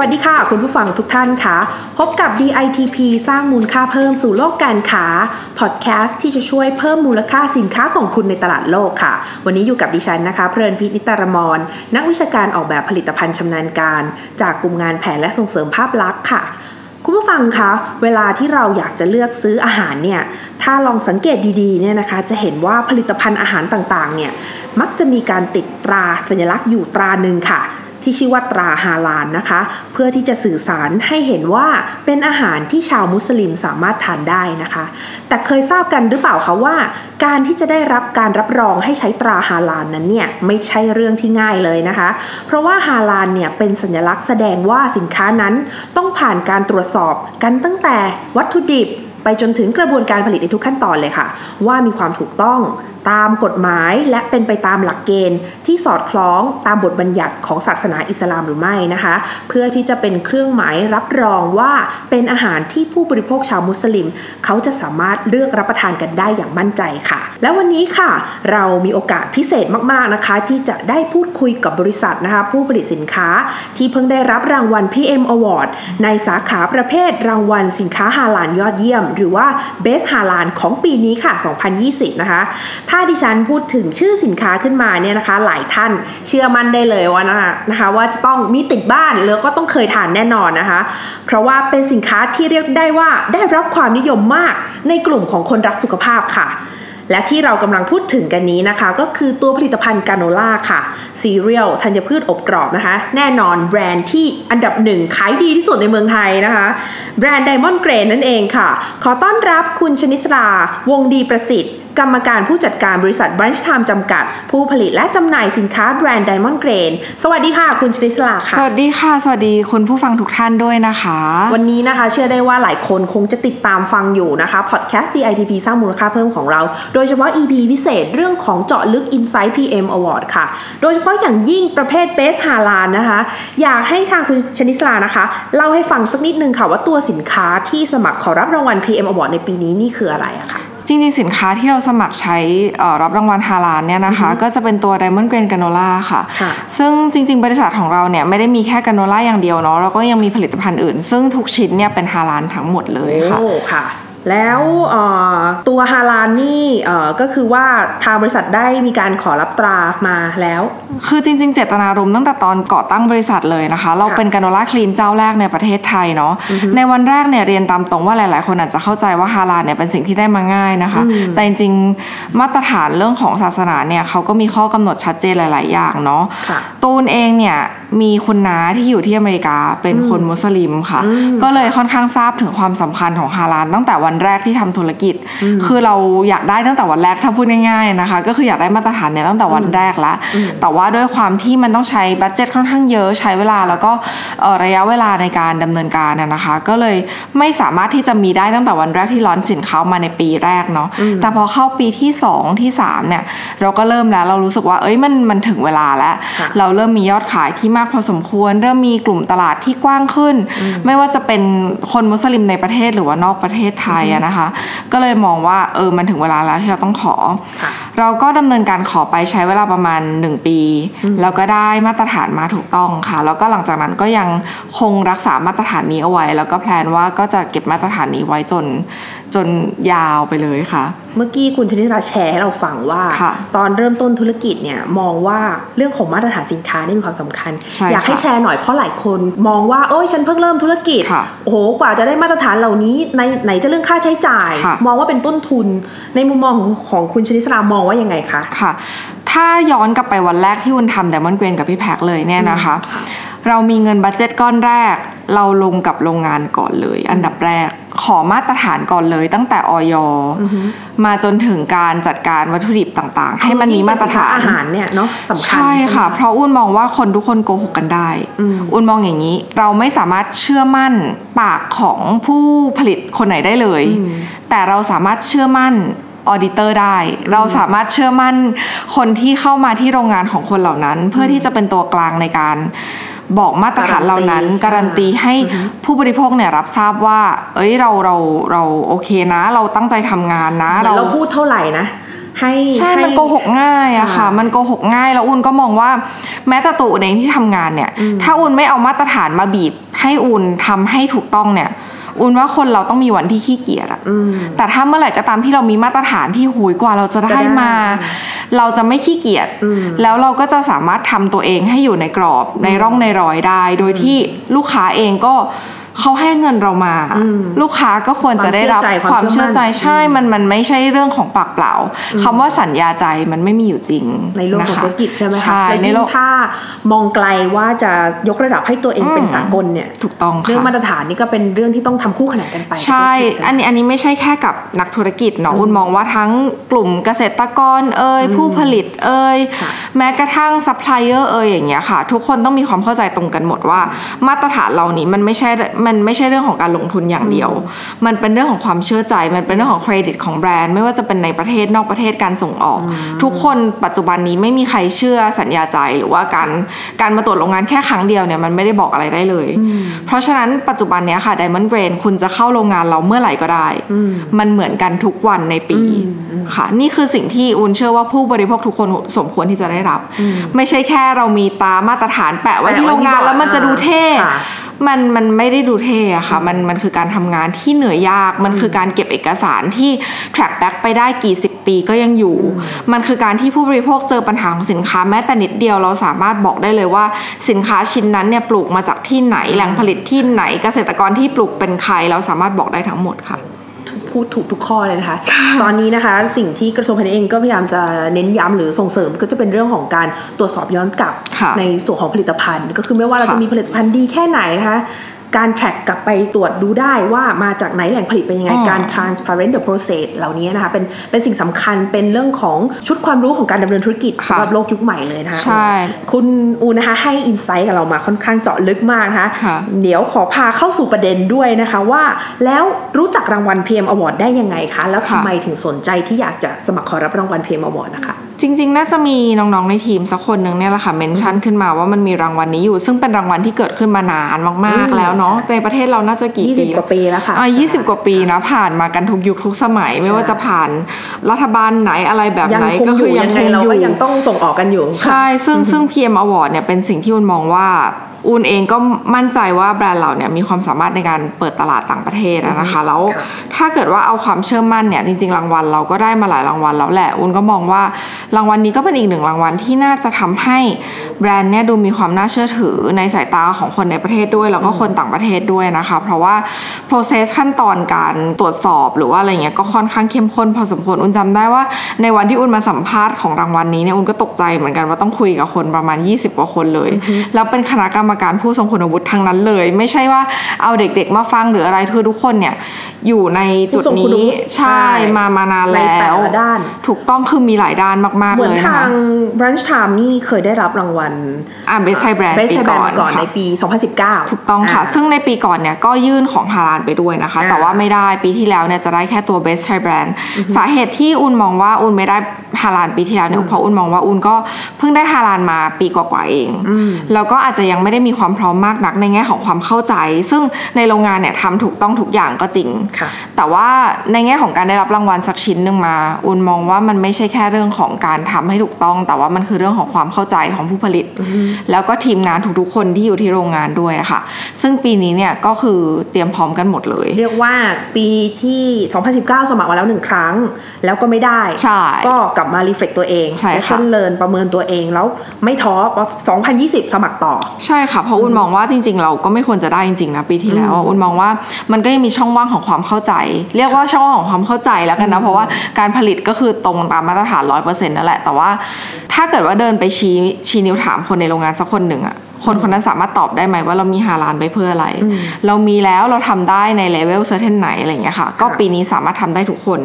วัสดีค่ะ คุณผู้ฟังทุกท่านค่ะ พบกับ DITP สร้างมูลค่าเพิ่มสู่โลกการค้าพอดแคสต์ที่จะช่วยเพิ่มมูลค่าสินค้าของคุณในตลาดโลกค่ะ วันนี้อยู่กับดิฉันนะคะ เพลินพินิตรมรนักวิชาการออกแบบผลิตภัณฑ์ชำนาญการ จากกลุ่มงานแผนและส่งเสริมภาพลักษณ์ค่ะคุณผู้ฟังคะ เวลาที่เราอยากจะเลือกซื้ออาหารเนี่ย ถ้าลองสังเกตดีๆเนี่ยนะคะ จะเห็นว่าผลิตภัณฑ์อาหารต่างๆ เนี่ย มักจะมีการติดตราสัญลักษณ์อยู่ตราหนึ่งค่ะ ที่ชื่อว่าตราฮาลาลนะคะ เพื่อที่จะสื่อสารให้เห็นว่าเป็นอาหารที่ชาวมุสลิมสามารถทานได้นะคะ แต่เคยทราบกันหรือเปล่าคะว่า การที่จะได้รับการรับรองให้ใช้ตราฮาลาลนั้นเนี่ยไม่ใช่เรื่องที่ง่ายเลยนะคะ เพราะว่าฮาลาลเนี่ยเป็นสัญลักษณ์แสดงว่าสินค้านั้นต้องผ่านการตรวจสอบกันตั้งแต่วัตถุดิบ ไปจนถึงกระบวนการผลิตในทุกขั้นตอนเลยค่ะ ว่ามีความถูกต้องตามกฎหมายและเป็นไปตามหลักเกณฑ์ ที่สอดคล้องตามบทบัญญัติของศาสนาอิสลามหรือไม่นะคะ เพื่อที่จะเป็นเครื่องหมายรับรองว่าเป็นอาหารที่ผู้บริโภคชาวมุสลิม เขาจะสามารถเลือกรับประทานกันได้อย่างมั่นใจค่ะ และวันนี้ค่ะ เรามีโอกาสพิเศษมากๆนะคะ ที่จะได้พูดคุยกับบริษัทนะคะ ผู้ผลิตสินค้าที่เพิ่งได้รับรางวัล PM Award ในสาขาประเภทรางวัลสินค้าฮาลาลยอดเยี่ยมหรือว่า Best ฮาลาลของปีนี้ค่ะ 2020 นะคะ ถ้าดิฉันพูดถึงชื่อสินค้าขึ้นมาเนี่ยนะคะ หลายท่านเชื่อมั่นได้เลยว่านะคะนะคะว่าจะต้องมีติดบ้านแล้วก็ต้องเคยทานแน่นอนนะคะ เพราะว่าเป็นสินค้าที่เรียกได้ว่าได้รับความนิยมมากในกลุ่มของคนรักสุขภาพค่ะ และที่เรากำลังพูดถึงกันนี้นะคะ ก็คือตัวผลิตภัณฑ์กราโนล่าค่ะซีเรียลธัญพืชอบกรอบนะคะ แน่นอนแบรนด์ที่อันดับหนึ่งขายดีที่สุดในเมืองไทยนะคะ แบรนด์ Diamond Grains นั่นเองค่ะ ขอต้อนรับคุณชนิสราวงดีประสิทธิ์ กรรมการผู้จัดการบริษัท Brunch Time จำกัด ผู้ผลิตและจำหน่ายสินค้าแบรนด์ Diamond Grains สวัสดีค่ะ คุณชนิสราค่ะ สวัสดีค่ะ สวัสดีคุณผู้ฟังทุกท่านด้วยนะคะ วันนี้นะคะ เชื่อได้ว่าหลายคนคงจะติดตามฟังอยู่นะคะ พอดแคสต์ DITP สร้างมูลค่าเพิ่มของเรา โดยเฉพาะ EP พิเศษเรื่องของเจาะลึก Insight PM Award ค่ะ โดยเฉพาะอย่างยิ่งประเภท Best ฮาลานนะคะ อยากให้ทางคุณชนิสรานะคะเล่าให้ฟังสักนิดนึงค่ะว่าตัวสินค้าที่สมัครขอรับรางวัล PM Award ในปีนี้นี่คืออะไรอะคะ จริงๆ สินค้าที่เราสมัครใช้เอ่อรับรางวัลฮาลานเนี่ยนะคะ ก็จะเป็นตัว Diamond Grain Granola ค่ะค่ะซึ่งจริง ๆ บริษัทของเราเนี่ยไม่ได้มีแค่กราโนล่าอย่างเดียวเนาะเราก็ยังมีผลิตภัณฑ์อื่น ซึ่งทุกชิ้นเนี่ยเป็นฮาลานทั้งหมดเลยค่ะโอ้ค่ะ แล้วเอ่อตัวฮาลานนี่เอ่อก็คือว่าทางบริษัทได้มีการขอรับตรามาแล้ว คือจริงๆ เจตนารมณ์ตั้งแต่ตอนก่อตั้งบริษัทเลยนะคะ เราเป็นกราโนล่าคลีนเจ้าแรกในประเทศไทยเนาะในวันแรกเนี่ยเรียนตามตรงว่าหลายๆ คนอาจจะเข้าใจว่าฮาลาลเนี่ยเป็นสิ่งที่ได้มาง่ายนะคะ แต่จริงๆมาตรฐานเรื่องของศาสนาเนี่ยเขาก็มีข้อกำหนดชัดเจนหลาย ๆ อย่างเนาะค่ะตูนเองเนี่ยมีคุณน้าที่อยู่ที่อเมริกาเป็นคนมุสลิมค่ะ ก็เลยค่อนข้างทราบถึงความสำคัญของฮาลาลตั้งแต่วันแรกที่ทำธุรกิจ คือเราอยากได้ตั้งแต่วันแรกถ้าพูดง่ายๆนะคะ ก็คืออยากได้มาตรฐานเนี่ยตั้งแต่วันแรกแล้วแต่ว่าด้วยความที่มันต้องใช้บัตเจ็ตค่อนข้างเยอะใช้เวลาแล้วก็เอ่อระยะเวลาในการดำเนินการน่ะนะคะ ก็เลยไม่สามารถที่จะมีได้ตั้งแต่วันแรกที่ร้อนสินค้ามาในปีแรกเนาะแต่พอเข้าปีที่สองที่สามเนี่ย เราก็เริ่มแล้วเรารู้สึกว่าเอ้ยมันมันถึงเวลาแล้วค่ะเราเริ่มมียอดขายที่มากพอสมควร เริ่มมีกลุ่มตลาดที่กว้างขึ้น ไม่ว่าจะเป็นคนมุสลิมในประเทศหรือว่านอกประเทศไทยอะนะคะ ก็เลยมองว่าเออมันถึงเวลาแล้วที่เราต้องขอค่ะเราก็ดำเนินการขอไปใช้เวลาประมาณ 1 ปีแล้วก็ได้มาตรฐานมาถูกต้องค่ะ แล้วก็หลังจากนั้นก็ยังคงรักษามาตรฐานนี้เอาไว้ แล้วก็แพลนว่าก็จะเก็บมาตรฐานนี้ไว้จน จนยาวไปเลยค่ะ เมื่อกี้คุณชนิดราแชร์ให้เราฟังว่าค่ะตอนเริ่มต้นธุรกิจเนี่ยมองว่าเรื่องของมาตรฐานสินค้านี่มีความสำคัญใช่อยากให้ค่ะแชร์หน่อยเพราะหลายคนมองว่าเอ้ยฉันเพิ่งเริ่มธุรกิจค่ะโอ้โหกว่าจะได้มาตรฐานเหล่านี้ในไหนจะเรื่องค่าใช้จ่ายค่ะมองว่าเป็นต้นทุน ในมุมมองของของคุณชนิสรามองว่ายังไงคะค่ะ ถ้าย้อนกลับไปวันแรกที่วุนทำ Diamond Grain กับพี่แพ็คเลยเนี่ยนะคะ เรามีเงิน budget ก้อนแรก เราลงกับโรงงานก่อนเลย อันดับแรกขอมาตรฐานก่อนเลย ตั้งแต่อย.มาจนถึงการจัดการวัตถุดิบต่างๆ ให้มันมีมาตรฐานอาหารเนี่ยเนาะสำคัญใช่ค่ะไหมเพราะอุ้นมองว่าคนทุกคนโกหกกันได้อืมอุ้นมองอย่างนี้ เราไม่สามารถเชื่อมั่นปากของผู้ผลิตคนไหนได้เลย แต่เราสามารถเชื่อมั่น auditor ได้ เราสามารถเชื่อมั่นคนที่เข้ามาที่โรงงานของคนเหล่านั้น เพื่อที่จะเป็นตัวกลางในการ บอกมาตรฐานเหล่านั้น การันตีให้ผู้บริโภคเนี่ยรับทราบว่า เอ้ยเราเราเราโอเคนะ เราตั้งใจทำงานนะเหมือนเราพูดเท่าไหร่นะให้ใช่ให้มันโกหกง่ายอะค่ะใช่มันโกหกง่ายแล้วอุ่นก็มองว่า แม้แต่ตัวอุ่นเองที่ทำงานเนี่ย ถ้าอุ่นไม่เอามาตรฐานมาบีบ ให้อุ่นทำให้ถูกต้องเนี่ย อุ่นว่าคนเราต้องมีวันที่ขี้เกียจอะอืมแต่ถ้าเมื่อไหร่ก็ตามที่เรามีมาตรฐานที่หูยกว่าเราจะจะได้ได้มา เราจะไม่ขี้เกียจอืมแล้วเราก็จะสามารถทำตัวเองให้อยู่ในกรอบในร่องในรอยได้ โดยที่ลูกค้าเองก็ เขาให้เงินเรามาอืมลูกค้าก็ควรจะได้รับความเชื่อใจความมเชื่คาวเชื่ออมั่นใจใช่มันมันไม่ใช่เรื่องของปากเปล่าคำว่าสัญญาใจมันไม่มีอยู่จริง ในโลกของะคะธุรกิจใช่ไหมคะใช่และในยิ่โลงกถ้ามองไกลว่าจะยกระดับให้ตัวเองเป็นอืมสากลเนี่ยถูกต้องเรื่องค่ะมาตรฐานนี่ก็เป็นเรื่องที่ต้องทำคู่ขนานกันไป ใช่กับธุรกิจใช่ไหมอันนี้อันนี้ไม่ใช่แค่กับนักธุรกิจเนาะอุ้นมองว่าทั้งกลุ่มเกษตรกรเอ่ยผู้ผลิตเอ่ยค่ะ แม้กระทั่งซัพพลายเอยอย่างเงี้ยค่ะ ทุกคนต้องมีความเข้าใจตรงกันหมดว่า มาตรฐานเหล่านี้มันไม่ใช่มันไม่ใช่เรื่องของการลงทุนอย่างเดียว มันเป็นเรื่องของความเชื่อใจ มันเป็นเรื่องของเครดิตของแบรนด์ไม่ว่าจะเป็นในประเทศนอกประเทศการส่งออก ทุกคนปัจจุบันนี้ไม่มีใครเชื่อสัญญาใจหรือว่าการการมาตรวจโรงงานแค่ครั้งเดียวเนี่ยมันไม่ได้บอกอะไรได้เลย เพราะฉะนั้นปัจจุบันเนี้ยค่ะ Diamond Grain คุณจะเข้าโรงงานเราเมื่อไหร่ก็ได้ มันเหมือนกันทุกวันในปีค่ะ นี่คือสิ่งที่อุนเชื่อว่าผู้บริโภคทุกคนสมควรที่จะได้รับ ไม่ใช่แค่เรามีตามาตรฐานแปะไว้ที่โรงงานแล้วมันจะดูเท่ค่ะมันมันไม่ได้ดูเท่อะค่ะ มันมันคือการทำงานที่เหนื่อยยาก มันคือการเก็บเอกสารที่ track back ไปได้กี่สิบปีก็ยังอยู่ มันคือการที่ผู้บริโภคเจอปัญหาของสินค้าแม้แต่นิดเดียวเราสามารถบอกได้เลยว่า สินค้าชิ้นนั้นเนี่ยปลูกมาจากที่ไหนแหล่งผลิตที่ไหนเกษตรกรที่ปลูกเป็นใครเราสามารถบอกได้ทั้งหมดค่ะ พูดถูกทุกข้อเลยนะคะ ตอนนี้นะคะสิ่งที่กระทรวงพาณิชย์เองก็พยายามจะเน้นย้ำหรือส่งเสริมก็จะเป็นเรื่องของการตรวจสอบย้อนกลับค่ะในส่วนของผลิตภัณฑ์ ก็คือไม่ว่าเราค่ะจะมีผลิตภัณฑ์ดีแค่ไหนนะคะ การ track กลับไปตรวจดูได้ว่ามาจากไหนแหล่งผลิตเป็นยังไงอืมการ transparent the process เหล่านี้นะคะเป็นเป็นสิ่งสำคัญเป็นเรื่องของชุดความรู้ของการดำเนินธุรกิจค่ะสำหรับโลกยุคใหม่เลยนะคะใช่คุณอูนะคะให้อินไซต์กับเรามาค่อนข้างเจาะลึกมากนะคะค่ะเดี๋ยวขอพาเข้าสู่ประเด็นด้วยนะคะว่า แล้วรู้จักรางวัล PM Award ได้ยังไงคะ แล้วทำไมถึงสนใจที่อยากจะสมัครขอรับรางวัล PM Award นะคะ จริง ๆ น่าจะมีน้องๆในทีมสักคนหนึ่งเนี่ยแหละค่ะเมนชั่นขึ้นมาว่ามันมีรางวัลนี้อยู่ ซึ่งเป็นรางวัลที่เกิดขึ้นมานานมากอืมๆแล้วเนาะใช่ในประเทศเราน่าจะกี่ปี20กว่าปีแล้วค่ะอ่า20กว่าปีนะผ่านมากันทุกยุคทุกสมัยไม่ว่าจะผ่านรัฐบาลไหนอะไรแบบยังไหนคงก็อคืยู่อยัยังงคไงงเราอยู่ก็ยังต้องส่งออกกันอยู่ ใช่ซึ่งซึ่ง PM Award เนี่ยเป็นสิ่งที่อุนมองว่า อุนเองก็มั่นใจว่าแบรนด์เราเนี่ยมีความสามารถในการเปิดตลาดต่างประเทศอะนะคะแล้วค่ะถ้าเกิดว่าเอาความเชื่อมั่นเนี่ยจริงๆรางวัลเราก็ได้มาหลายรางวัลแล้วแหละอุนก็มองว่ารางวัลนี้ก็เป็นอีกหนึ่งรางวัลที่น่าจะทำให้แบรนด์เนี่ยดูมีความน่าเชื่อถือในสายตาของคนในประเทศด้วย แล้วก็คนต่างประเทศด้วยนะคะ เพราะว่า process ขั้นตอนการตรวจสอบหรือว่าอะไรเงี้ยก็ค่อนข้างเข้มข้นพอสมควรอุนจำได้ว่า ในวันที่อุนมาสัมภาษณ์ของรางวัลนี้เนี่ยอุนก็ตกใจเหมือนกันว่าต้องคุยกับคนประมาณ 20 กว่าคนเลย แล้วเป็นคณะกรรมการผู้ทรงคุณวุฒิทั้งนั้นเลย ไม่ใช่ว่าเอาเด็กๆมาฟังหรืออะไรคือทุกคนเนี่ยอยู่ในจุดผู้ทรงคุณนี้วุฒิใช่ใช่มามานานในแล้แต่วละด้าน ถูกต้องคือมีหลายด้านมากๆเหมือนเลยนะทาคะง Brunch Time นี่เคยได้รับรางวัลอ่าเบสไซแบรนด์ Best ปี Thai ก่อ Brand นก่อนค่ะในปี 2019 ถูกต้องค่ะาซึ่งในปีก่อนเนี่ยก็ยื่นของฮาลานไปด้วยนะคะอ่าแต่ว่าไม่ได้ปีที่แล้วเนี่ยจะได้แค่ตัว Best Thai Brand สาเหตุที่อุนมองว่าอุนไม่ได้ ฮาลานปีที่แล้วเนี่ยเพราะอุนมองว่าอุนก็เพิ่งได้ฮาลานมาปีกว่าๆเองแล้วก็อาจจะยังไม่ได้มีความพร้อมมากนักในแง่ของความเข้าใจ ซึ่งในโรงงานเนี่ยทำถูกต้องทุกอย่างก็จริงค่ะแต่ว่าในแง่ของการได้รับรางวัลสักชิ้นหนึ่งมา อุนมองว่ามันไม่ใช่แค่เรื่องของการทำให้ถูกต้อง แต่ว่ามันคือเรื่องของความเข้าใจของผู้ผลิต แล้วก็ทีมงานทุกๆคนที่อยู่ที่โรงงานด้วยอะค่ะ ซึ่งปีนี้เนี่ยก็คือเตรียมพร้อมกันหมดเลย เรียกว่าปีที่ 2019 สมัครมาแล้วหนึ่งครั้ง แล้วก็ไม่ได้ใช่ก็กลับมารีเฟกตัวเองใช่ค่ะ lesson learn ประเมินตัวเองแล้วไม่ท้อพอ2020 สมัครต่อ ใช่ค่ะ เพราะอุนมองว่าจริง ๆ เราก็ไม่ควรจะได้จริงๆนะปีที่แล้วอะอุนมองว่ามันก็ยังมีช่องว่างของความเข้าใจ เรียกว่าช่องว่างของความเข้าใจแล้วกันนะเพราะว่าการผลิตก็คือตรงตามมาตรฐานร้อยเปอร์เซ็นต์นั่นแหละแต่ว่า ถ้าเกิดว่าเดินไปชี้ชี้นิ้วถามคนในโรงงานสักคนหนึ่งอะ คนคนนั้นสามารถตอบได้ไหมว่าเรามีฮาลาลไปเพื่ออะไร เรามีแล้วเราทำได้ใน level certain ไหนอะไรอย่างเงี้ยค่ะ ก็ปีนี้สามารถทำได้ทุกคน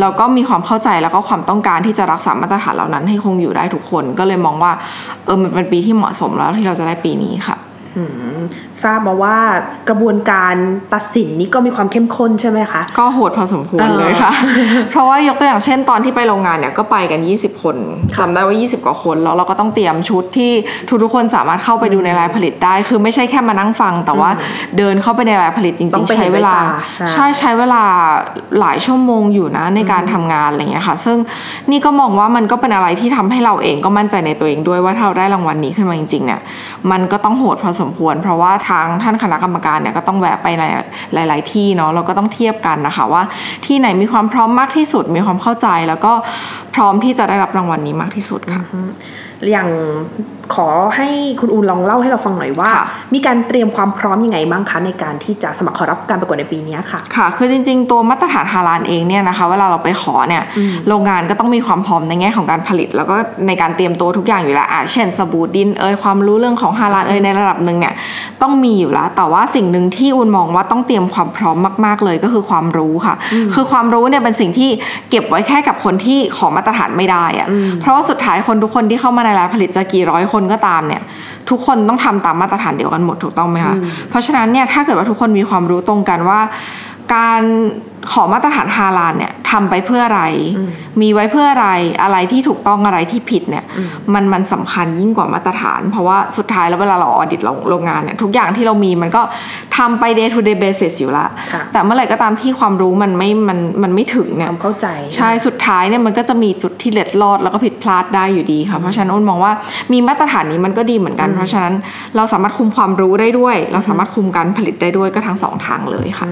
แล้วก็มีความเข้าใจแล้วก็ความต้องการที่จะรักษามาตรฐานเหล่านั้นให้คงอยู่ได้ทุกคน ก็เลยมองว่าเออมันเป็นปีที่เหมาะสมแล้วที่เราจะได้ปีนี้ค่ะอืม ทราบมาว่ากระบวนการตัดสินนี้ก็มีความเข้มข้นใช่ไหมคะ ก็โหดพอสมควรอ่าเลยค่ะ เพราะว่ายกตัวอย่างเช่นตอนที่ไปโรงงานเนี่ยก็ไปกัน 20 คนจำได้ว่า 20 กว่าคนแล้วเราก็ต้องเตรียมชุดที่ทุกๆคนสามารถเข้าไปดูในรายผลิตได้ คือไม่ใช่แค่มานั่งฟัง แต่ว่าเดินเข้าไปในรายผลิตจต้ริองงไปๆใช้เวลาเห็นด้วยตาใช่ใช่ใช้เวลาหลายชั่วโมงอยู่นะในการทำงานอะไรอย่างเงี้ยค่ะ ซึ่งนี่ก็มองว่ามันก็เป็นอะไรที่ทำให้เราเองก็มั่นใจในตัวเองด้วยว่าถ้าเราได้รางวัลนี้ขึ้นมาจริงๆเนี่ยมันก็ต้องโหดพอสมควร เพราะว่าทางท่านคณะกรรมการเนี่ยก็ต้องแวะไปในหลาย ๆ ที่เนาะเราก็ต้องเทียบกันนะคะว่าที่ไหนมีความพร้อมมากที่สุดมีความเข้าใจ แล้วก็พร้อมที่จะได้รับรางวัลนี้มากที่สุดค่ะ อย่างขอให้คุณอูนลองเล่าให้เราฟังหน่อยว่าค่ะมีการเตรียมความพร้อมยังไงบ้างคะในการที่จะสมัครขอรับการประกวดในปีนี้ค่ะ ค่ะ คือจริง ๆ ตัวมาตรฐานฮาลาลเองเนี่ยนะคะ เวลาเราไปขอเนี่ยโรงงานก็ต้องมีความพร้อมในแง่ของการผลิต แล้วก็ในการเตรียมตัวทุกอย่างอยู่แล้วอะเช่นสบู่ดินเอยความรู้เรื่องของฮาลาลเอยในระดับหนึ่งเนี่ยต้องมีอยู่แล้ว แต่ว่าสิ่งหนึ่งที่อุนมองว่าต้องเตรียมความพร้อมมาก ๆ เลยก็คือความรู้ค่ะ คือความรู้เนี่ยเป็นสิ่งที่เก็บไว้แค่กับคนที่ขอมาตรฐานไม่ได้อะเพราะว่าสุดท้ายคนทุกคนที่เข้ามาในร้านผลิตจะกี่ร้อยคนก็ตามเนี่ยทุกคนต้องทำตามมาตรฐานเดียวกันหมดถูกต้องไหมคะเพราะฉะนั้นเนี่ยถ้าเกิดว่าทุกคนมีความรู้ตรงกันว่า การขอมาตรฐานฮาลาลเนี่ยทำไปเพื่ออะไร มีไว้เพื่ออะไรอะไรที่ถูกต้องอะไรที่ผิดเนี่ย มันมันสำคัญยิ่งกว่ามาตรฐาน เพราะว่าสุดท้ายแล้วเวลาเราออดิตโรงงานเนี่ยทุกอย่างที่เรามีมันก็ทำไป day to day basis อยู่ละค่ะแต่เมื่อไหร่ก็ตามที่ความรู้มันไม่มันมันไม่ถึงเนี่คยวามเข้าใจ ใช่สุดท้ายเนี่ยมันก็จะมีจุดที่เล็ดลอดแล้วก็ผิดพลาดได้อยู่ดีค่ะเพราะฉะนั้นอ้นมองว่ามีมาตรฐานนี้มันก็ดีเหมือนกัน เพราะฉะนั้นเราสามารถคุมความรู้ได้ด้วย เราสามารถคุมการผลิตได้ด้วยก็ทั้งสองทางเลยค่ะ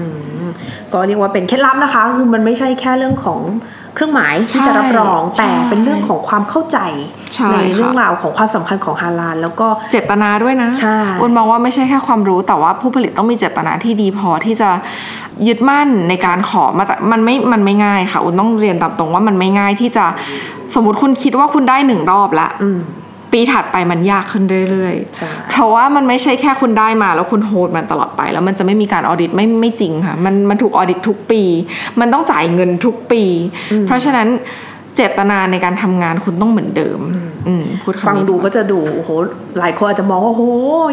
ก็เรียกว่าเป็นเคล็ดลับนะคะ คือมันไม่ใช่แค่เรื่องของเครื่องหมายที่ใช่จะรับรองใช่แต่เป็นเรื่องของความเข้าใจใช่เรื่องค่ะราวของความสำคัญของฮาลาลแล้วก็เจตนาด้วยนะใช่อ้นมองว่าไม่ใช่แค่ความรู้แต่ว่าผู้ผลิตต้องมีเจตนาที่ดีพอที่จะยึดมั่นในการขอมาแต่มันไม่มันไม่ง่ายค่ะอ้นต้องเรียนตามตรงว่ามันไม่ง่ายที่จะสมมติคุณคิดว่าคุณได้หนึ่งรอบละอืม ปีถัดไปมันยากขึ้นเรื่อยใช่ๆเพราะว่ามันไม่ใช่แค่คุณได้มาแล้วคุณโฮดมันตลอดไป แล้วมันจะไม่มีการออดิตไม่ไม่จริงค่ะ มันมันถูกออดิตทุกปี มันต้องจ่ายเงินทุกปี เพราะฉะนั้น เจตนาในการทำงานคุณต้องเหมือนเดิมอืมพูดคำนี้ฟังดูก็จะดูโอ้โหหลายคนอาจจะมองว่าโอ้โห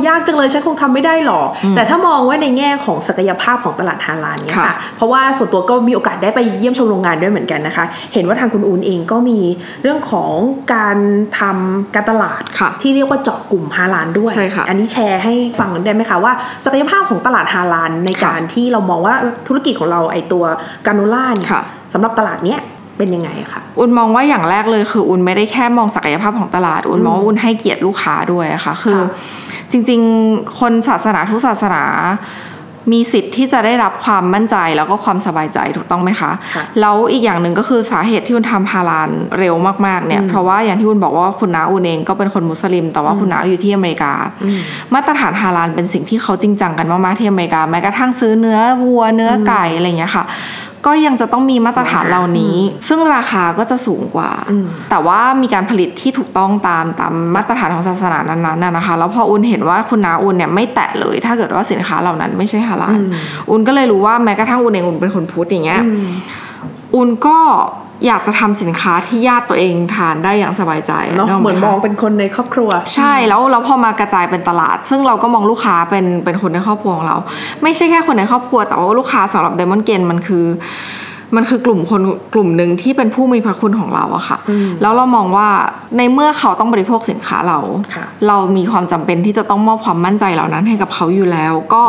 ยากจังเลยฉันคงทำไม่ได้หรอก แต่ถ้ามองว่าในแง่ของศักยภาพของตลาดฮาลาลเนี่ยค่ะค่ะ เพราะว่าส่วนตัวก็มีโอกาสได้ไปเยี่ยมชมโรงงานด้วยเหมือนกันนะคะ เห็นว่าทางคุณอูนเองก็มีเรื่องของการทำการตลาดค่ะที่เรียกว่าเจาะกลุ่มฮาลาลด้วยใช่ค่ะอันนี้แชร์ให้ฟังได้ไหมคะว่าศักยภาพของตลาดฮาลาลในการที่เรามองว่าธุรกิจของเราไอตัวกาโนล่าเนี่ยค่ะสำหรับตลาดเนี้ย เป็นยังไงอะคะอุนมองว่าอย่างแรกเลยคืออุนไม่ได้แค่มองศักยภาพของตลาด อุนมองว่าอุนให้เกียรติลูกค้าด้วยอะค่ะคือค่ะจริงๆ คนศาสนาทุกศาสนา มีสิทธิ์ที่จะได้รับความมั่นใจแล้วก็ความสบายใจถูกต้องไหมคะค่ะแล้วอีกอย่างหนึ่งก็คือสาเหตุที่อุนทำฮาลาลเร็วมากๆเนี่ย เพราะว่าอย่างที่อุนบอกว่าคุณน้าอุนเองก็เป็นคนมุสลิม แต่ว่าคุณน้าอยู่ที่อเมริกา มาตรฐานฮาลาลเป็นสิ่งที่เขาจริงจังกันมากๆที่อเมริกาแม้กระทั่งซื้อเนื้อวัวเนื้อไก่อะไรอย่างเงี้ยค่ะ ก็ยังจะต้องมีมาตรฐานเหล่านี้ ซึ่งราคาก็จะสูงกว่าอืมแต่ว่ามีการผลิตที่ถูกต้องตามตามมาตรฐานของศาสนานั้นๆน่ะนะคะ แล้วพออุนเห็นว่าคุณนาอุนเนี่ยไม่แตะเลย ถ้าเกิดว่าสินค้าเหล่านั้นไม่ใช่ฮาลาลอุนก็เลยรู้ว่าแม้กระทั่งอุนเองอุนเป็นคนพุทธอย่างเงี้ย อุนก็อยากจะทำสินค้าที่ญาติตัวเองทานได้อย่างสบายใจเนาะกกไเหมือนมองคะเป็นคนในครอบครัว ใช่แล้วแล้วพอมากระจายเป็นตลาด ซึ่งเราก็มองลูกค้าเป็นเป็นคนในครอบครัวของเรา ไม่ใช่แค่คนในครอบครัว แต่ว่าลูกค้าสำหรับไดมอนด์เกนมันคือ มันคือกลุ่มคนกลุ่มหนึ่งที่เป็นผู้มีพระคุณของเราอะค่ะ แล้วเรามองว่าในเมื่อเขาต้องบริโภคสินค้าเราค่ะเรามีความจำเป็นที่จะต้องมอบความมั่นใจเหล่านั้นให้กับเขาอยู่แล้ว ก็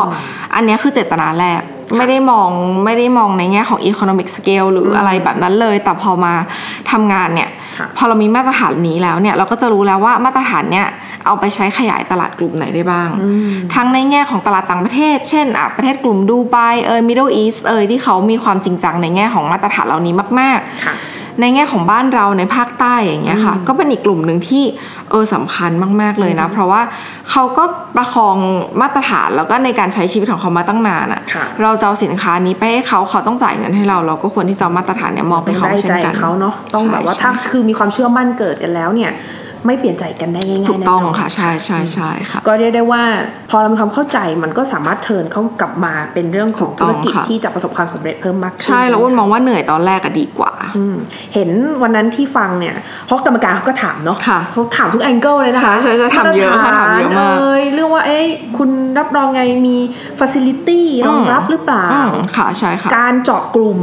อันเนี้ยคือเจตนาแรก ไม่ได้มองไม่ได้มองในแง่ของ economic scale หรืออะไรแบบนั้นเลย แต่พอมาทำงานเนี่ยค่ะพอเรามีมาตรฐานนี้แล้วเนี่ย เราก็จะรู้แล้วว่ามาตรฐานเนี่ยเอาไปใช้ขยายตลาดกลุ่มไหนได้บ้าง ทั้งในแง่ของตลาดต่างประเทศ เช่นอะประเทศกลุ่มดูไบเอย Middle East เอยที่เขามีความจริงจังในแง่ของมาตรฐานเหล่านี้มากๆค่ะ ในแง่ของบ้านเราในภาคใต้อย่างเงี้ยค่ะ ก็เป็นอีกกลุ่มหนึ่งที่เออสำคัญมาก ๆเลยนะ เพราะว่าเขาก็ประคองมาตรฐานแล้วก็ในการใช้ชีวิตของเขามาตั้งนานอะค่ะ เราจะเอาสินค้านี้ไปให้เขาเขาต้องจ่ายเงินให้เรา เราก็ควรที่จะเอามาตรฐานเนี่ยมอบต้ให้องเขาได้เช่ใจนกันเขาเนาะต้องแบบว่าใช่ถ้าคือมีความเชื่อมั่นเกิดกันแล้วเนี่ย ไม่เปลี่ยนใจกันได้ง่ายๆถูกต้องแน่นนค่ะใช่ใช่ใช่ค่ะก็เรียกได้ว่า พอเรามีความเข้าใจมันก็สามารถ turn เข้ากลับมาเป็นเรื่องของถูกต้องค่ะที่จะประสบความสำเร็จเพิ่มมากขึ้นใช่แล้วอ้นมองว่าเหนื่อยตอนแรกอะดีกว่าอืมเห็นวันนั้นที่ฟังเนี่ยเพราะกรรมการเขาก็ถามเนาะค่ะเขาถามทุก angle เลยนะคะใช่ใช่ใช่ถามเยอะค่ะถามเยอะมากเอ้ยเรื่องว่าเอ้ยคุณรับรองไงมีฟ a ซิลิตี้รองรับหรือเปล่าอืมค่ะใช่ค่ะการเจาะกลุ่ม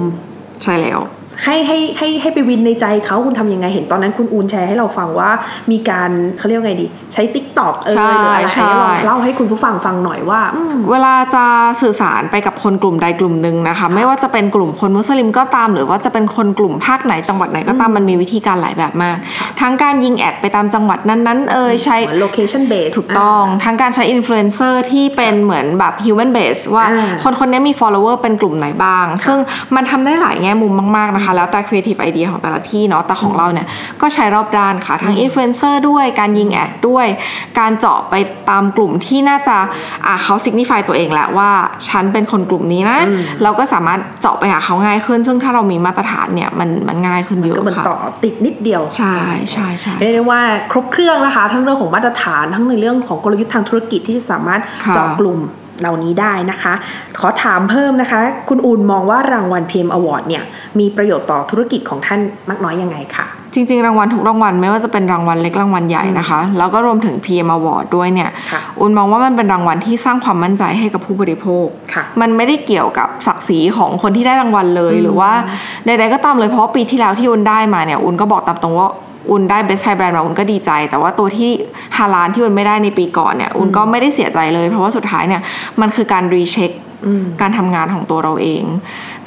ใช่แล้ว ให้ให้ให้ให้ไป win ในใจเขาคุณทำยังไงเห็นตอนนั้นคุณอูนแชร์ให้เราฟังว่ามีการเขาเรียกว่าไงดี ใช้ TikTok เออใช่หรืออะไรใช่ให้ลองเล่าให้คุณผู้ฟังฟังหน่อยว่าอืมเวลาจะสื่อสารไปกับคนกลุ่มใดกลุ่มหนึ่งนะคะ ไม่ว่าจะเป็นกลุ่มคนมุสลิมก็ตาม หรือว่าจะเป็นคนกลุ่มภาคไหนจังหวัดไหนก็ตามมันมีวิธีการหลายแบบมาก ทั้งการยิง ad ไปตามจังหวัดนั้นๆเอยใช้เหมือน location base ถูกต้อง ทั้งการใช้อินฟลูเอนเซอร์ที่เป็นเหมือนแบบ human base ว่าอ่าคนคนนี้มี follower เป็นกลุ่มไหนบ้าง ซึ่งมันทำได้หลายแง่มุมมากๆนะคะแล้วแต่ creative idea ของแต่ละที่เนาะแต่ของเราเนี่ยก็ใช้รอบด้านค่ะทั้งอินฟลูเอนเซอร์ด้วยการยิงแอดด้วย การเจาะไปตามกลุ่มที่น่าจะอ่าเขา signify ตัวเองแหละว่า ฉันเป็นคนกลุ่มนี้นะ เราก็สามารถเจาะไปหาเขาง่ายขึ้น ซึ่งถ้าเรามีมาตรฐานเนี่ยมันมันง่ายขึ้นเยอะก็เหมือนค่ะต่อติดนิดเดียวใช่ใช่ใช่เรียกได้ว่าครบเครื่องนะคะ ทั้งเรื่องของมาตรฐานทั้งในเรื่องของกลยุทธ์ทางธุรกิจที่จะสามารถค่ะเจาะกลุ่ม เหล่านี้ได้นะคะ ขอถามเพิ่มนะคะ คุณอูนมองว่ารางวัล PM Award เนี่ยมีประโยชน์ต่อธุรกิจของท่านมากน้อยยังไงคะจริงๆ รางวัลทุกรางวัลไม่ว่าจะเป็นรางวัลเล็กรางวัลใหญ่นะคะ แล้วก็รวมถึง PM Award ด้วยเนี่ยค่ะอูนมองว่ามันเป็นรางวัลที่สร้างความมั่นใจให้กับผู้บริโภคค่ะมันไม่ได้เกี่ยวกับศักดิ์ศรีของคนที่ได้รางวัลเลยหรือว่าใดๆก็ตามเลยเพราะว่าปีที่แล้วที่อูนได้มาเนี่ยอูนก็บอกตามตรงว่า อูนได้ Best Halal Brand มาอูนก็ดีใจ แต่ว่าตัวที่ฮาลานที่อุ่นไม่ได้ในปีก่อนเนี่ยอุ่นก็ไม่ได้เสียใจเลย เพราะว่าสุดท้ายเนี่ยมันคือการรีเช็ค การทำงานของตัวเราเอง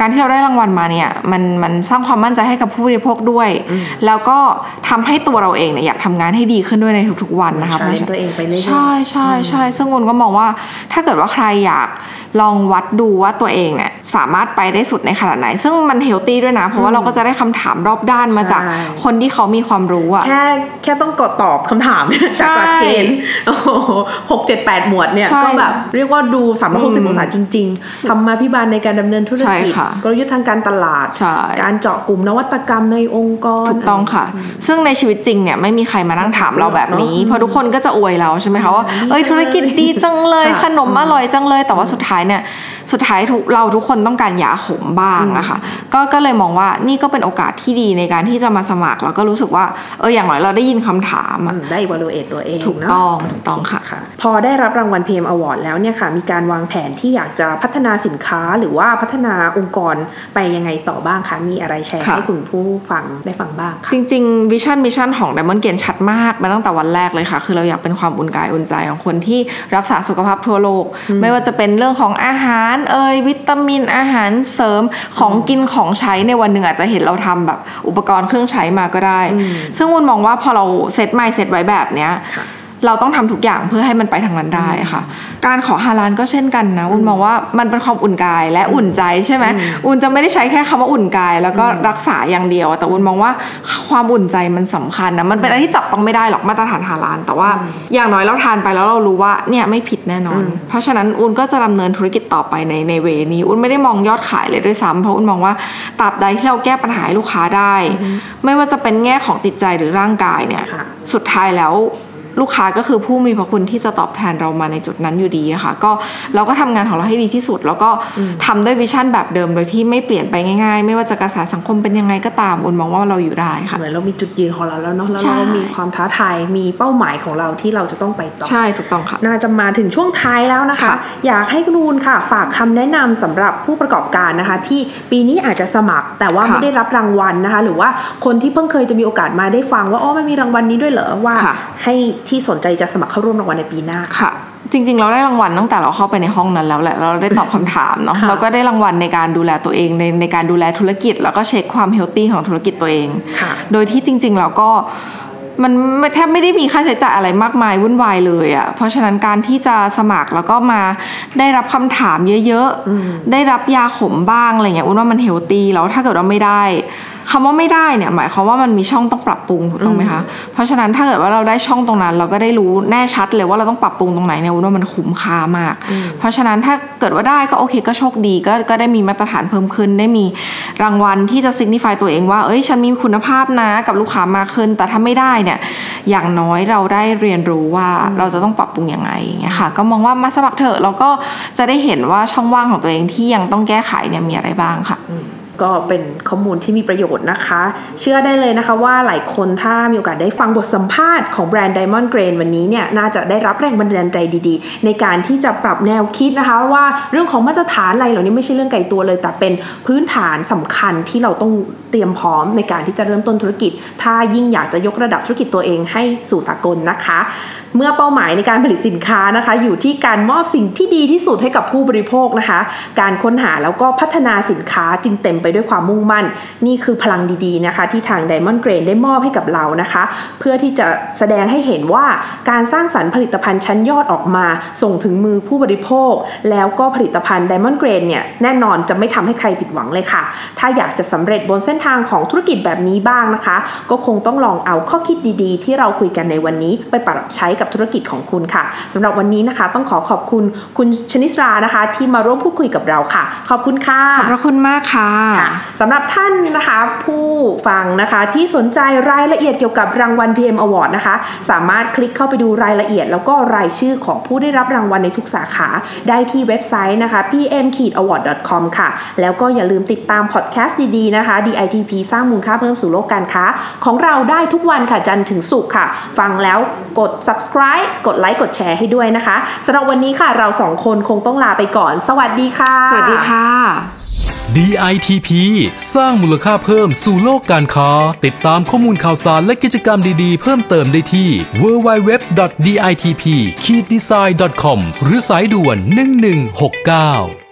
การที่เราได้รางวัลมาเนี่ยมันมันสร้างความมั่นใจให้กับผู้บริโภคด้วย แล้วก็ทำให้ตัวเราเองเนี่ยอยากทำงานให้ดีขึ้นด้วยในทุกๆวันนะคะ challenge ตัวเองไปเรื่อยๆใช่ใช่ใช่ซึ่งอุนก็มองว่าถ้าเกิดว่าใครอยากลองวัดดูว่าตัวเองเนี่ยสามารถไปได้สุดในขนาดไหน ซึ่งมันเฮลตี้ด้วยนะ เพราะว่าเราก็จะได้คำถามรอบด้านมาจากใช่คนที่เขามีความรู้อะแค่แค่ต้องกดตอบคำถามจากหลักเกณฑ์โอ้โหหกเจ็ดแปดหมวดเนี่ยใช่ก็แบบเรียกว่าดูสามร้อยหกสิบอืมองศาจริงๆทำมาพิบาลในการดำเนินธุรใช่กิจค่ะกลยุทธ์ทางการตลาดใช่การเจาะกลุ่มนวัตกรรมในองค์กร ถูกต้องค่ะ ซึ่งในชีวิตจริงเนี่ยไม่มีใครมานั่งถามเราแบบนี้เนอะเพราะทุกคนก็จะอวยเราใช่ไหมคะว่าเอ้ยธุรกิจดีจังเลยค่ะขนมอร่อยจังเลย แต่ว่าสุดท้ายเนี่ยสุดท้ายทุกเราทุกคนต้องการยาขมบ้างนะคะก็ก็เลยมองว่านี่ก็เป็นโอกาสที่ดีในการที่จะมาสมัครแล้วก็รู้สึกว่าเอออย่างน้อยเราได้ยินคำถามอือะมได้ evaluate ตัวเองถูกเนาะต้องถูกต้องค่ะค่ะ พอได้รับรางวัล PM Award แล้วเนี่ยค่ะ มีการวางแผนที่อยากจะพัฒนาสินค้าหรือว่าพัฒนาองค์กรไปยังไงต่อบ้างคะ มีอะไรแชร์ค่ะให้คุณผู้ฟังได้ฟังบ้างค่ะจริงๆ vision mission ของ Diamond Grains ชัดมากมาตั้งแต่วันแรกเลยค่ะ คือเราอยากเป็นความอุ่นกายอุ่นใจของคนที่รักษาสุขภาพทั่วโลก ไม่ว่าจะเป็นเรื่องของอาหารเอ่ยวิตามินอาหารเสริมของกินของใช้ในวันหนึ่งอาจจะเห็นเราทำแบบอุปกรณ์เครื่องใช้มาก็ได้ ซึ่งวุนมองว่าพอเราเซตไมเซตไว้แบบเนี้ยค่ะ เราต้องทำทุกอย่างเพื่อให้มันไปทางนั้นได้ค่ะ การขอฮาลานก็เช่นกันนะอุ่นมองว่ามันเป็นความอุ่นกายและอุ่นใจใช่ไหมอุ่นจะไม่ได้ใช้แค่คำว่าอุ่นกาย แล้วก็รักษาอย่างเดียว แต่อุ่นมองว่าความอุ่นใจมันสำคัญนะมันเป็นอะไรที่จับต้องไม่ได้หรอกมาตรฐานฮาลาน แต่ว่าอย่างน้อยเราทานไปแล้วเรารู้ว่าเนี่ยไม่ผิดแน่นอน เพราะฉะนั้นอุ่นก็จะดำเนินธุรกิจต่อไปในในเวนี้ อุ่นไม่ได้มองยอดขายเลยด้วยซ้ำเพราะอุ่นมองว่าตราบใดที่เราแก้ปัญหาให้ลูกค้าได้ ไม่ว่าจะเป็นแง่ของจิตใจหรือร่างกายเนี่ยค่ะสุดท้ายแล้ว ลูกค้าก็คือผู้มีพระคุณที่จะตอบแทนเรามาในจุดนั้นอยู่ดีอะค่ะ ก็เราก็ทำงานของเราให้ดีที่สุด แล้วก็ทำด้วยวิชั่นแบบเดิมโดยที่ไม่เปลี่ยนไปง่ายๆ ไม่ว่าจะกระแสสังคมเป็นยังไงก็ตามอุ่นมองว่าเราอยู่ได้ค่ะเหมือนเรามีจุดยืนของเราแล้วเนาะแล้วใช่เรามีความท้าทายมีเป้าหมายของเราที่เราจะต้องไปต่อใช่ถูกต้องค่ะน่าจะมาถึงช่วงท้ายแล้วนะคะค่ะอยากให้คุณนูนค่ะ ฝากคำแนะนำสำหรับผู้ประกอบการนะคะ ที่ปีนี้อาจจะสมัครแต่ว่าค่ะไม่ได้รับรางวัลนะคะ หรือว่าคนที่เพิ่งเคยจะมีโอกาสมาได้ฟังว่าอ๋อมันมีรางวัลนี้ด้วยเหรอว่าค่ะให้ที่สนใจจะสมัครเข้าร่วมรางวัลในปีหน้าค่ะ จริงๆ เราได้รางวัลตั้งแต่เราเข้าไปในห้องนั้นแล้วแหละเราได้ตอบคำถามเนาะค่ะเราก็ได้รางวัลในการดูแลตัวเองในในการดูแลธุรกิจ แล้วก็เช็คความเฮลตี้ของธุรกิจตัวเองค่ะโดยที่จริง ๆ เราก็ มันไม่แทบไม่ได้มีค่าใช้จ่ายอะไรมากมายวุ่นวายเลยอะ่ะ เพราะฉะนั้นการที่จะสมัครแล้วก็มาได้รับคำถามเยอะๆ ได้รับยาขมบ้างอะไรเงี้ยอุ้นว่ามันเฮลตี้แล้วถ้าเกิดว่าไม่ได้คำว่าไม่ได้เนี่ยหมายความว่ามันมีช่องต้องปรับปรุงถูกต้องไหมคะ เพราะฉะนั้นถ้าเกิดว่าเราได้ช่องตรงนั้น เราก็ได้รู้แน่ชัดเลยว่าเราต้องปรับปรุงตรงไหนเนี่ยอุ้นว่ามันคุ้มค่ามาก เพราะฉะนั้นถ้าเกิดว่าได้ก็โอเคก็โชคดีก็ก็ได้มีมาตรฐานเพิ่มขึ้นได้มีรางวัลที่จะ signify ตัวเองว่าเอ้ยฉันมีคุณภาพนะกับลูกค้ามากขึ้นแต่ถ้าไม่ได้เนี่ยอย่างน้อยเราได้เรียนรู้ว่าเราจะต้องปรับปรุงยังไงอย่างเงี้ยค่ะก็มองว่ามาสมัครเถอะแล้วก็จะได้เห็นว่าช่องว่างของตัวเองที่ยังต้องแก้ไขเนี่ยมีอะไรบ้างค่ะก็เป็นข้อมูลที่มีประโยชน์นะคะ เชื่อได้เลยนะคะว่าหลายคนถ้ามีโอกาสได้ฟังบทสัมภาษณ์ของแบรนด์ Diamond Grain วันนี้เนี่ยน่าจะได้รับแรงบันดาลใจดีๆ ในการที่จะปรับแนวคิดนะคะว่าเรื่องของมาตรฐานอะไรเหล่านี้ไม่ใช่เรื่องไกลตัวเลย แต่เป็นพื้นฐานสำคัญที่เราต้องเตรียมพร้อมในการที่จะเริ่มต้นธุรกิจ ถ้ายิ่งอยากจะยกระดับธุรกิจตัวเองให้สู่สากลนะคะ เมื่อเป้าหมายในการผลิตสินค้านะคะ อยู่ที่การมอบสิ่งที่ดีที่สุดให้กับผู้บริโภคนะคะ การค้นหาแล้วก็พัฒนาสินค้าจึงเต็มไปด้วยความมุ่งมั่น นี่คือพลังดีๆนะคะ ที่ทาง Diamond Grain ได้มอบให้กับเรานะคะ เพื่อที่จะแสดงให้เห็นว่าการสร้างสรรค์ผลิตภัณฑ์ชั้นยอดออกมา ส่งถึงมือผู้บริโภค แล้วก็ผลิตภัณฑ์ Diamond Grain เนี่ยแน่นอนจะไม่ทำให้ใครผิดหวังเลยค่ะ ถ้าอยากจะสำเร็จบนเส้นทางของธุรกิจแบบนี้บ้างนะคะ ก็คงต้องลองเอาข้อคิดดีๆ ที่เราคุยกันในวันนี้ไปปรับใช้กับธุรกิจของคุณค่ะสำหรับวันนี้นะคะ ต้องขอขอบคุณคุณชนิสรานะคะ ที่มาร่วมพูดคุยกับเราค่ะ ขอบคุณค่ะขอบพระคุณมากค่ะค่ะสำหรับท่านนะคะผู้ฟังนะคะที่สนใจรายละเอียดเกี่ยวกับรางวัล PM Award นะคะ สามารถคลิกเข้าไปดูรายละเอียด แล้วก็รายชื่อของผู้ได้รับรางวัลในทุกสาขา ได้ที่เว็บไซต์นะคะ pm-award.com ค่ะ แล้วก็อย่าลืมติดตามพอดแคสต์ดีๆนะคะ DITP สร้างมูลค่าเพิ่มสู่โลกการค้า ของเราได้ทุกวันค่ะจันทร์ถึงศุกร์ค่ะ ฟังแล้วกด subscribe กดไลค์กดแชร์ให้ด้วยนะคะสำหรับวันนี้ค่ะเราสองคนคงต้องลาไปก่อน สวัสดีค่ะ สวัสดีค่ะ DITP สร้างมูลค่าเพิ่มสู่โลกการค้า ติดตามข้อมูลข่าวสารและกิจกรรมดีๆ เพิ่มเติมได้ที่ www.ditp-design.com หรือสายด่วน 1169